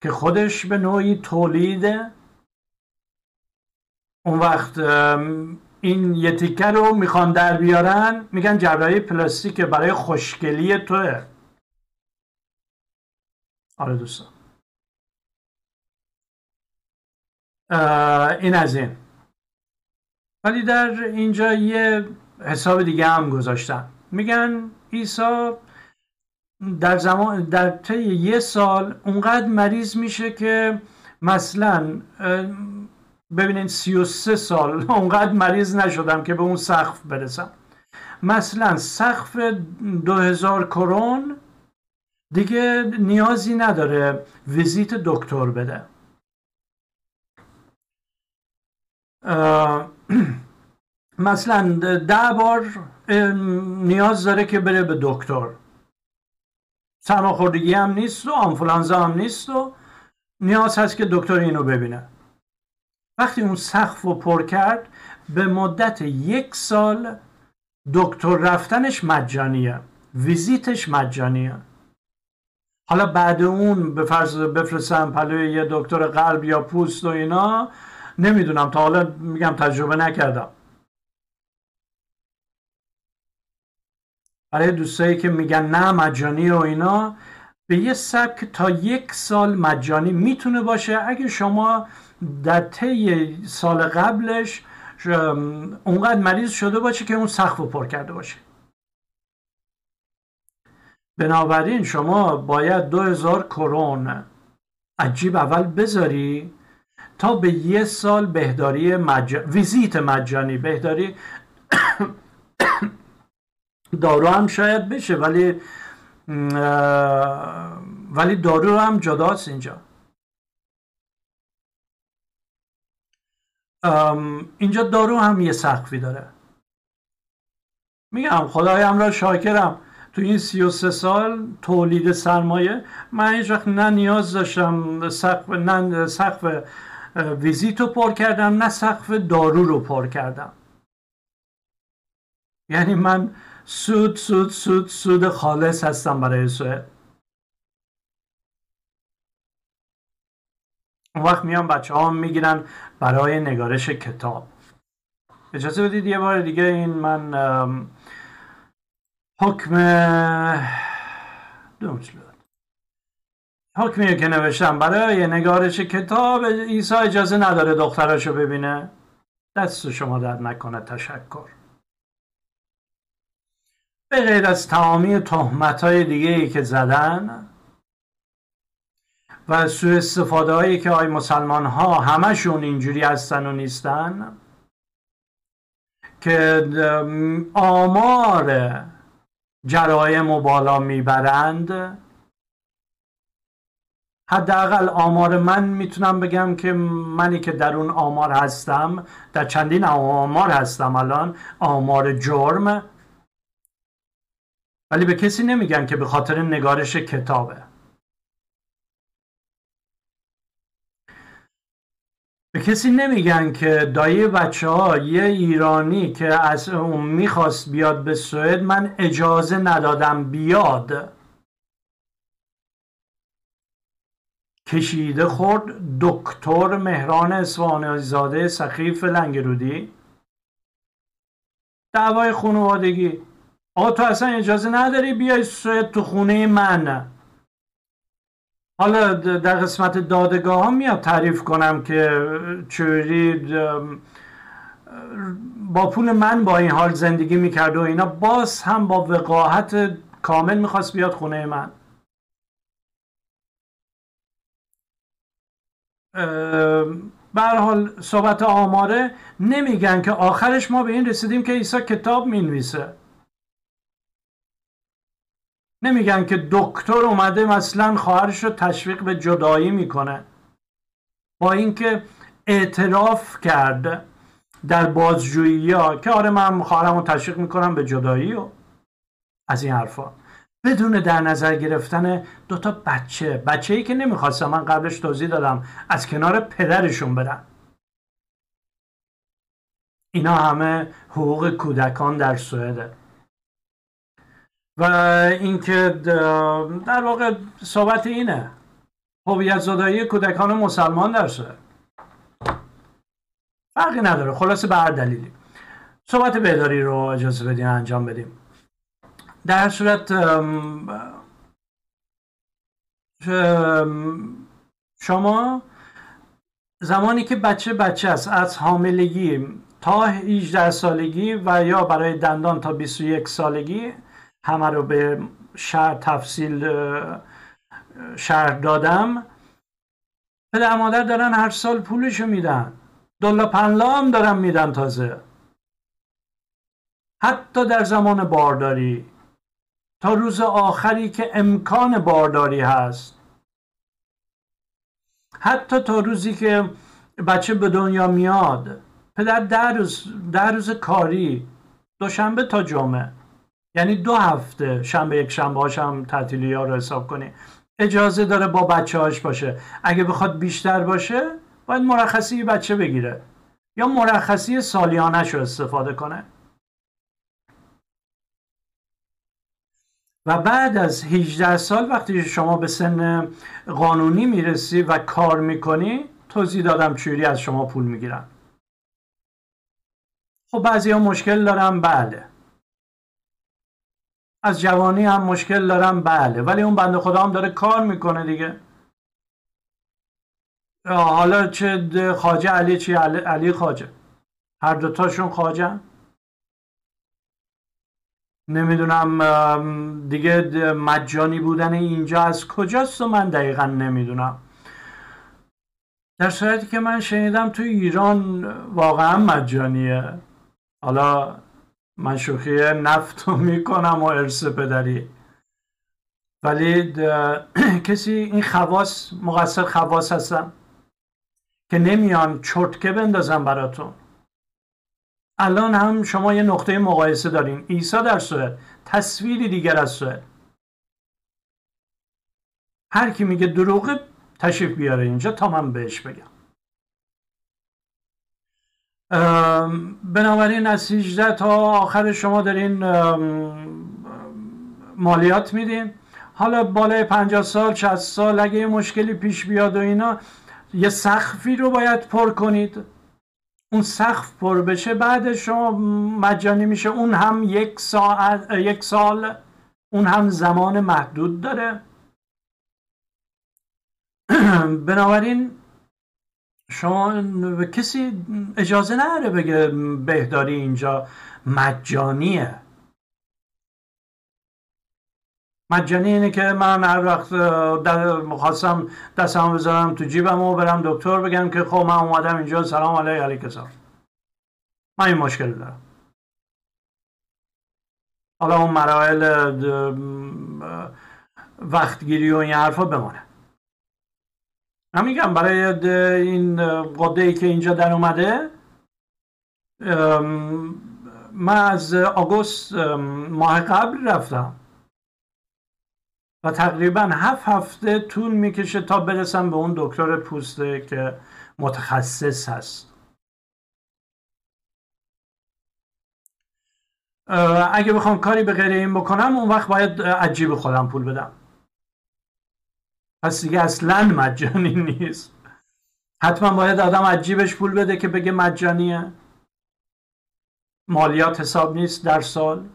که خودش به نوعی تولیده اون وقت این یه رو می‌خوان در بیارن میگن جراحی پلاستیک برای خوشگلی توه. آره دوستان. این از این. ولی در اینجا یه حساب دیگه هم گذاشتن. میگن عیسی در زمان در طی یه سال اونقدر مریض میشه که مثلا ببینید 33 سال اونقدر مریض نشدم که به اون سقف برسم. مثلا سقف 2000 کرون دیگه نیازی نداره ویزیت دکتر بده. مثلا ده بار نیاز داره که بره به دکتر. سرماخوردگی هم نیست و آنفولانزا هم نیست و نیاز هست که دکتر اینو ببینه. وقتی اون سقف رو پر کرد به مدت یک سال دکتر رفتنش مجانیه ویزیتش مجانیه. حالا بعد اون به فرض بفرستم پلوی یه دکتر قلب یا پوست و اینا نمی‌دونم تا حالا میگم تجربه نکردم. برای دوستایی که میگن نه مجانی و اینا به یه سبک تا یک سال مجانی می‌تونه باشه. اگه شما در طی سال قبلش اونقدر مریض شده باشه که اون سقف رو پر کرده باشه. بنابراین شما باید دو هزار کرون عجیب اول بذاری تا به یه سال بهداری مجانی ویزیت مجانی. بهداری دارو هم شاید بشه ولی ولی دارو هم جداست اینجا. اینجا دارو هم یه سقفی داره. میگم خدایم را شاکرم. تو این سی و سه سال تولید سرمایه من هیچ وقت نه نیاز داشتم سقف نه سقف ویزیت رو پر کردم نه سقف دارو رو پر کردم. یعنی من سود سود سود سود خالص هستم برای سوئد. اون وقت میان بچه ها می‌گیرن برای نگارش کتاب. اجازه بدید یه بار دیگه این من حکم حکمی که نوشتم برای نگارش کتاب ایسا اجازه نداره دختراشو ببینه. دست شما در نکنه تشکر. به غیر از تمامی تهمت های دیگه ای که زدن و سوء استفاده هایی که آی مسلمان ها همشون اینجوری هستن و نیستن که آمار جرایم و بالا می‌برند. حداقل آمار من می‌تونم بگم که منی که در اون آمار هستم در چندین آمار هستم الان آمار جرم. ولی به کسی نمیگن که به خاطر نگارش کتابه. به کسی نمیگن که دایی بچه ها یه ایرانی که از اون می‌خواست بیاد به سوئد من اجازه ندادم بیاد. کشیده خورد دکتر مهران اسوانزاده زاده سخیف لنگرودی. دعوای خانوادگی. آقا تو اصلا اجازه نداری بیای سوئد تو خونه من. حالا در قسمت دادگاه ها میاد تعریف کنم که چوری با پول من با این حال زندگی می‌کرد و اینا باز هم با وقاحت کامل می‌خواست بیاد خونه من. به حال صحبت آماره نمیگن که آخرش ما به این رسیدیم که عیسی کتاب می‌نویسه. نمیگن که دکتر اومده مثلا خواهرش رو تشویق به جدایی می‌کنه. با اینکه اعتراف کرد در بازجویی ها که آره من خواهرم رو تشویق می‌کنم به جدایی و از این حرفا. بدون در نظر گرفتن دوتا بچه بچه ای که نمی‌خواستم من قبلش توضیح دادم از کنار پدرشون برن. اینا همه حقوق کودکان در سوئده و اینکه در واقع صحبت اینه. هویت زدایی کودکان مسلمان در سوئد فرقی نداره. خلاصه به هر دلیلی. صحبت بهداری رو اجازه بدیم انجام بدیم. در صورت شما زمانی که بچه بچه است از حاملگی تا 18 سالگی و یا برای دندان تا 21 سالگی همه رو به شهر تفصیل شهر دادم. پدر مادر دارن هر سال پولشو میدن. دلا پنلا هم دارن میدن تازه. حتی در زمان بارداری. تا روز آخری که امکان بارداری هست. حتی تا روزی که بچه به دنیا میاد. پدر در روز, در روز کاری. دوشنبه تا جمعه. یعنی دو هفته شنبه یک شنبه هاشم تعطیلی ها رو حساب کنی. اجازه داره با بچه هاش باشه. اگه بخواد بیشتر باشه باید مرخصی بچه بگیره. یا مرخصی سالیانش رو استفاده کنه. و بعد از 18 سال وقتی شما به سن قانونی می‌رسی و کار می‌کنی توضیح دادم چوری از شما پول می‌گیرن. خب بعضی ها مشکل دارن. بله. از جوانی هم مشکل دارم بله. ولی اون بنده خدا هم داره کار می‌کنه دیگه. حالا چه خاجه علی چی؟ علی خاجه هر دوتاشون خاجه نمی‌دونم دیگه مجانی بودن اینجا از کجاست و من دقیقا نمی‌دونم. در صورتی که من شنیدم تو ایران واقعا مجانیه. حالا من شوخی نفت رو می‌کنم و ارث پدری. ولی کسی این خواص مقصر خواص هستن که نمیان چرتکه بندازن براتون. الان هم شما یه نقطه مقایسه دارین. عیسی در سوئد تصویری دیگر از سوئد. هر کی میگه دروغه تشریف بیاره اینجا تا من بهش بگم. بنابراین از 18 تا آخر شما دارین مالیات میدین. حالا بالای 50 سال 60 سال اگه یه مشکلی پیش بیاد و اینا یه سخفی رو باید پر کنید. اون سقف پر بشه بعد شما مجانی میشه. اون هم یک ساعت یک سال اون هم زمان محدود داره. بنابراین شما کسی اجازه نداره بگه بهداری اینجا مجانیه. مجانی اینه که من هر وقت خواستم دستم بذارم تو جیبم و برم دکتر بگم که خب من اومدم اینجا سلام علیه علیک سلام من این مشکل دارم. حالا اون مراحل وقتگیری و این حرفا بمانه من برای این قده ای که اینجا در اومده من از آگوست ماه قبل رفتم. و تقریبا هفت هفته طول می‌کشه تا برسم به اون دکتر پوسته که متخصص هست. اگه بخوام کاری به غیر این بکنم اون وقت باید عجیب خودم پول بدم. پس دیگه اصلا مجانی نیست. حتما باید آدم عجیبش پول بده که بگه مجانیه. مالیات حساب نیست در سال.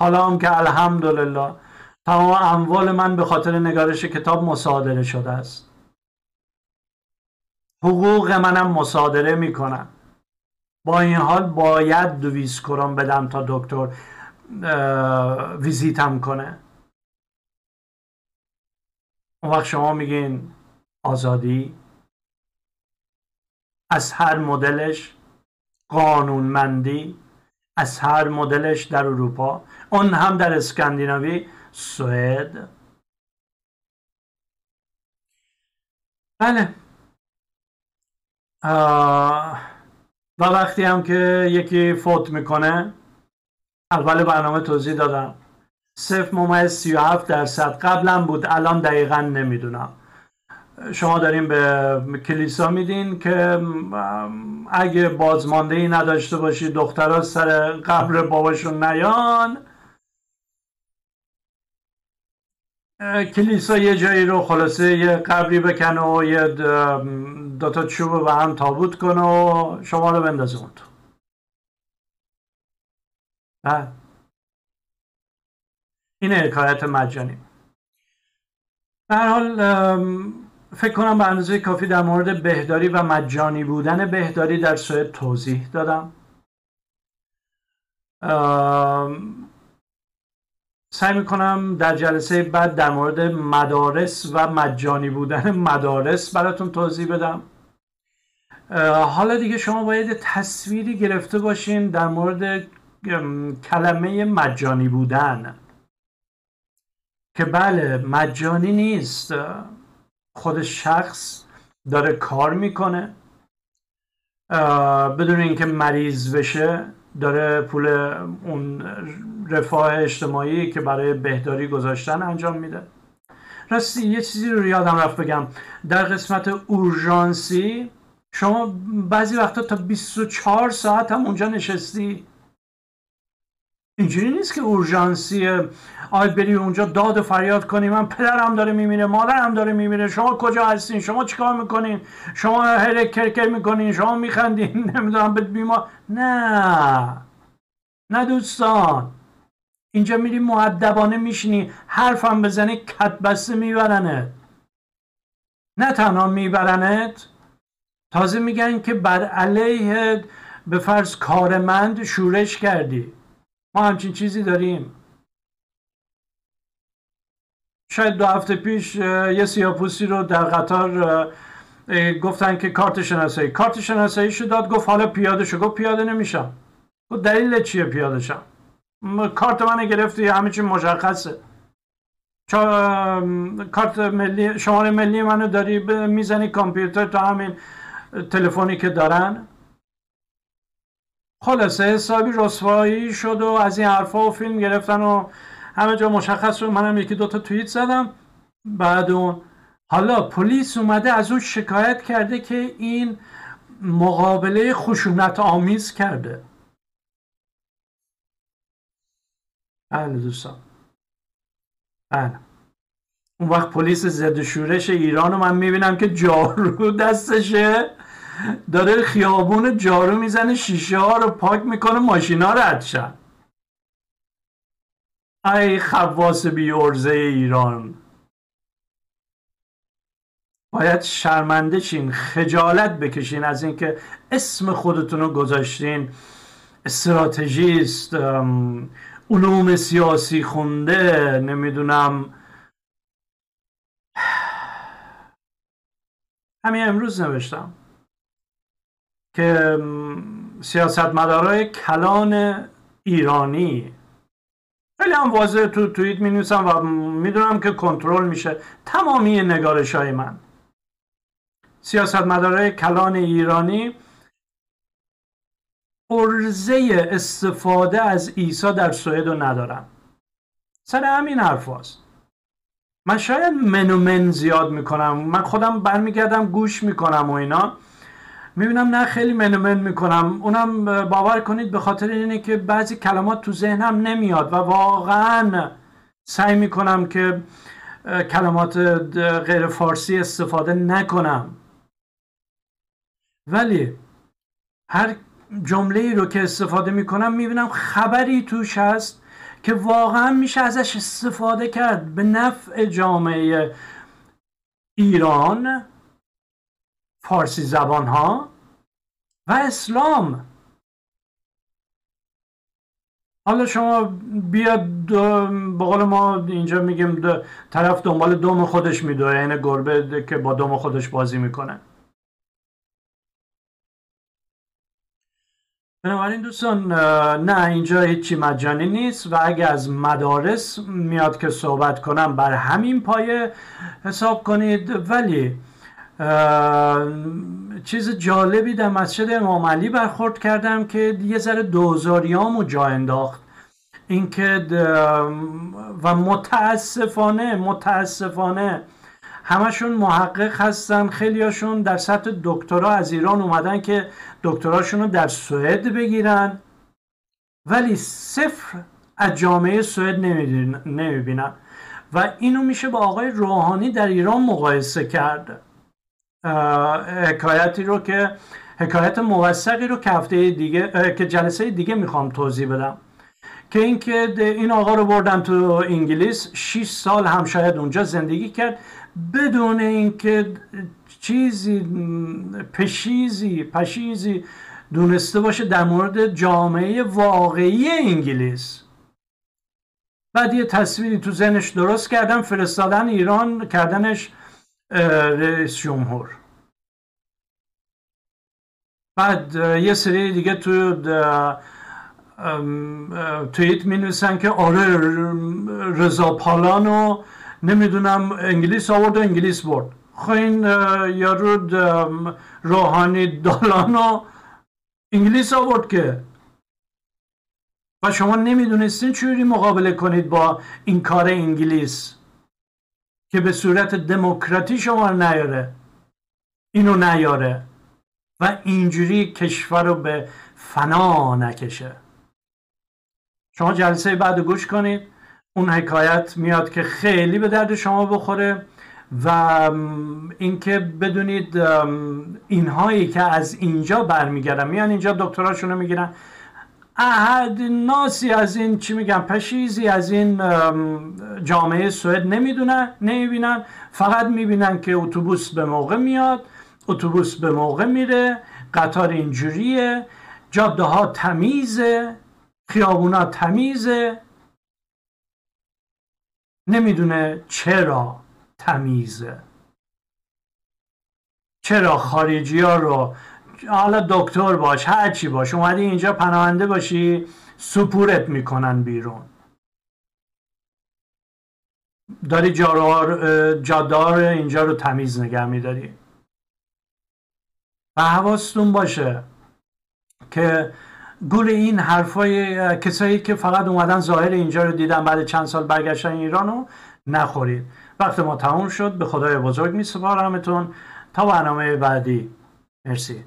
حالا هم که الحمدلله تمام اموال من به خاطر نگارش کتاب مصادره شده است. حقوق منم مصادره می‌کنم با این حال باید دویست کرون بدم تا دکتر ویزیتم کنه. اون وقت شما میگین آزادی از هر مدلش قانونمندی از هر مدلش در اروپا. اون هم در اسکاندیناوی سوئد. بله. و وقتی هم که یکی فوت می‌کنه اول برنامه توضیح دادم. صرف ممیز 37 درصد. قبلا بود الان دقیقا نمی‌دونم. شما داریم به کلیسا میدین که اگه بازمانده ای نداشته باشی دخترها سر قبر باباشون نیان. کلیسا یه جایی رو خلاصه یه قبری بکنه و یه دوتا چوب به هم تابوت کنه و شما رو بندازه اون تو این حکایت مجانی. به حال فکر کنم به اندازه کافی در مورد بهداری و مجانی بودن بهداری در سوئد توضیح دادم. سعی می‌کنم در جلسه بعد در مورد مدارس و مجانی بودن مدارس براتون توضیح بدم. حالا دیگه شما باید تصویری گرفته باشین در مورد کلمه مجانی بودن. که بله مجانی نیست. خود شخص داره کار می‌کنه. بدون اینکه مریض بشه داره پول اون رفاه اجتماعی که برای بهداری گذاشتن انجام میده. راستی یه چیزی رو یادم رفت بگم. در قسمت اورژانسی شما بعضی وقتا تا 24 ساعت هم اونجا نشستی. اینجوری نیست که اورژانسی آی بری اونجا داد و فریاد کنی من پدرم داره میمیره مادرم داره میمیره شما کجا هستین؟ شما چیکار می‌کنین؟ شما هر کرکر می‌کنین شما میخندین نمی‌دونم به بیمار نه. نه دوستان. اینجا میری معدبانه میشینی حرفم بزنی کت بسته میبرنت. نه تنها میبرنت. تازه میگن که بر علیه به فرض کارمند شورش کردی. ما همچین چیزی داریم. شاید دو هفته پیش یه سیاپوسی رو در قطار گفتن که کارت شناسایی. کارت شناسایی شو داد گفت حالا پیاده شو. گفت پیاده نمیشم. گفت دلیل چیه پیاده شم؟ کارت من گرفتی همه چی مشخصه. کارت ملی شماره ملی منو داری می‌زنی کامپیوتر تا همین تلفنی که دارن؟ خلاصه حسابی رسوایی شد و از این حرفا و فیلم گرفتن و همه جا مشخص شد. منم یکی دوتا توییت زدم. بعد اون حالا پلیس اومده از اون شکایت کرده که این مقابله خشونت آمیز کرده. بله دوستان. بله. اون وقت پلیس ضد شورش ایران رو من می‌بینم که جارو دستشه. داره خیابون جارو می‌زنه شیشه ها رو پاک می‌کنه ماشینا رد شن ای خواص بی ارزه ایران. باید شرمنده چین خجالت بکشین از اینکه اسم خودتون رو گذاشتین. استراتژیست علوم سیاسی خونده نمی‌دونم. همین امروز نوشتم. که سیاستمدارای کلان ایرانی. خیلی هم واضح تو توییت می و می‌دونم که کنترل میشه. تمامی نگارش های من. سیاستمدارای کلان ایرانی ارزه استفاده از عیسی در سوئد رو ندارن. سر همین حرف هست. من شاید منومن زیاد می‌کنم. من خودم برمیگردم گوش می‌کنم و اینا. می‌بینم نه خیلی منومن می‌کنم. اونم باور کنید به خاطر اینه که بعضی کلمات تو ذهنم نمیاد و واقعا سعی می‌کنم که کلمات غیر فارسی استفاده نکنم. ولی هر جمله ای رو که استفاده می‌کنم می‌بینم خبری توش هست که واقعا میشه ازش استفاده کرد به نفع جامعه ایران. فارسی زبان ها و اسلام. حالا شما بیاد به قول ما اینجا میگیم طرف دنبال دوم خودش میدوه یعنی گربه که با دوم خودش بازی می‌کنه. بنابراین دوستان نه اینجا هیچی مجانی نیست و اگه از مدارس میاد که صحبت کنم بر همین پایه حساب کنید. ولی چیز جالبی در مسجد امام علی برخورد کردم که یه ذره دوزاریامو جا انداخت. اینکه و متاسفانه متاسفانه همشون محقق هستن. خیلیاشون در سطح دکترا از ایران اومدن که دکتراشون رو در سوئد بگیرن. ولی صفر از جامعه سوئد نمی‌بینن. و اینو میشه با آقای روحانی در ایران مقایسه کرد. حکایتی رو که حکایت موثقی رو که هفته دیگه که جلسه دیگه می‌خوام توضیح بدم. که اینکه این آقا رو بردن تو انگلیس 6 سال هم شاید اونجا زندگی کرد. بدون اینکه چیزی پشیزی پشیزی دونسته باشه در مورد جامعه واقعی انگلیس. بعد یه تصویری تو ذهنش درست کردن فرستادن ایران کردنش رئیس جمهور بعد یه سری دیگه تو توییت می نویسن که آره رضا پالانو نمی‌دونم انگلیس آورد و انگلیس برد. خب این یارو روحانی دالانو انگلیس آورد که و شما نمی‌دونستین چجوری مقابله کنید با این کار انگلیس. که به صورت دموکراتی شما نیاره. اینو نیاره. و اینجوری کشور رو به فنا نکشه. شما جلسه بعد گوش کنید. اون حکایت میاد که خیلی به درد شما بخوره و اینکه بدونید اینهایی که از اینجا برمیگردن. میان اینجا دکتراشون رو می‌گیرن. احد ناسی از این چی میگن پشیزی از این جامعه سوئد نمی‌دونن نمی‌بینن. فقط می‌بینن که اتوبوس به موقع میاد اتوبوس به موقع میره قطار اینجوریه جاده ها تمیزه خیابونا تمیزه. نمی‌دونه چرا تمیزه. چرا خارجی ها رو حالا دکتر باش هر چی باش اومدی اینجا پناهنده باشی سپورت می‌کنن بیرون. داری جادار اینجا رو تمیز نگه میداری. و حواستون باشه که گول این حرفای کسایی که فقط اومدن ظاهر اینجا رو دیدن بعد چند سال برگشتن ایران رو نخورید. وقت ما تموم شد. به خدای بزرگ می سپارمتون تا برنامه بعدی. مرسی.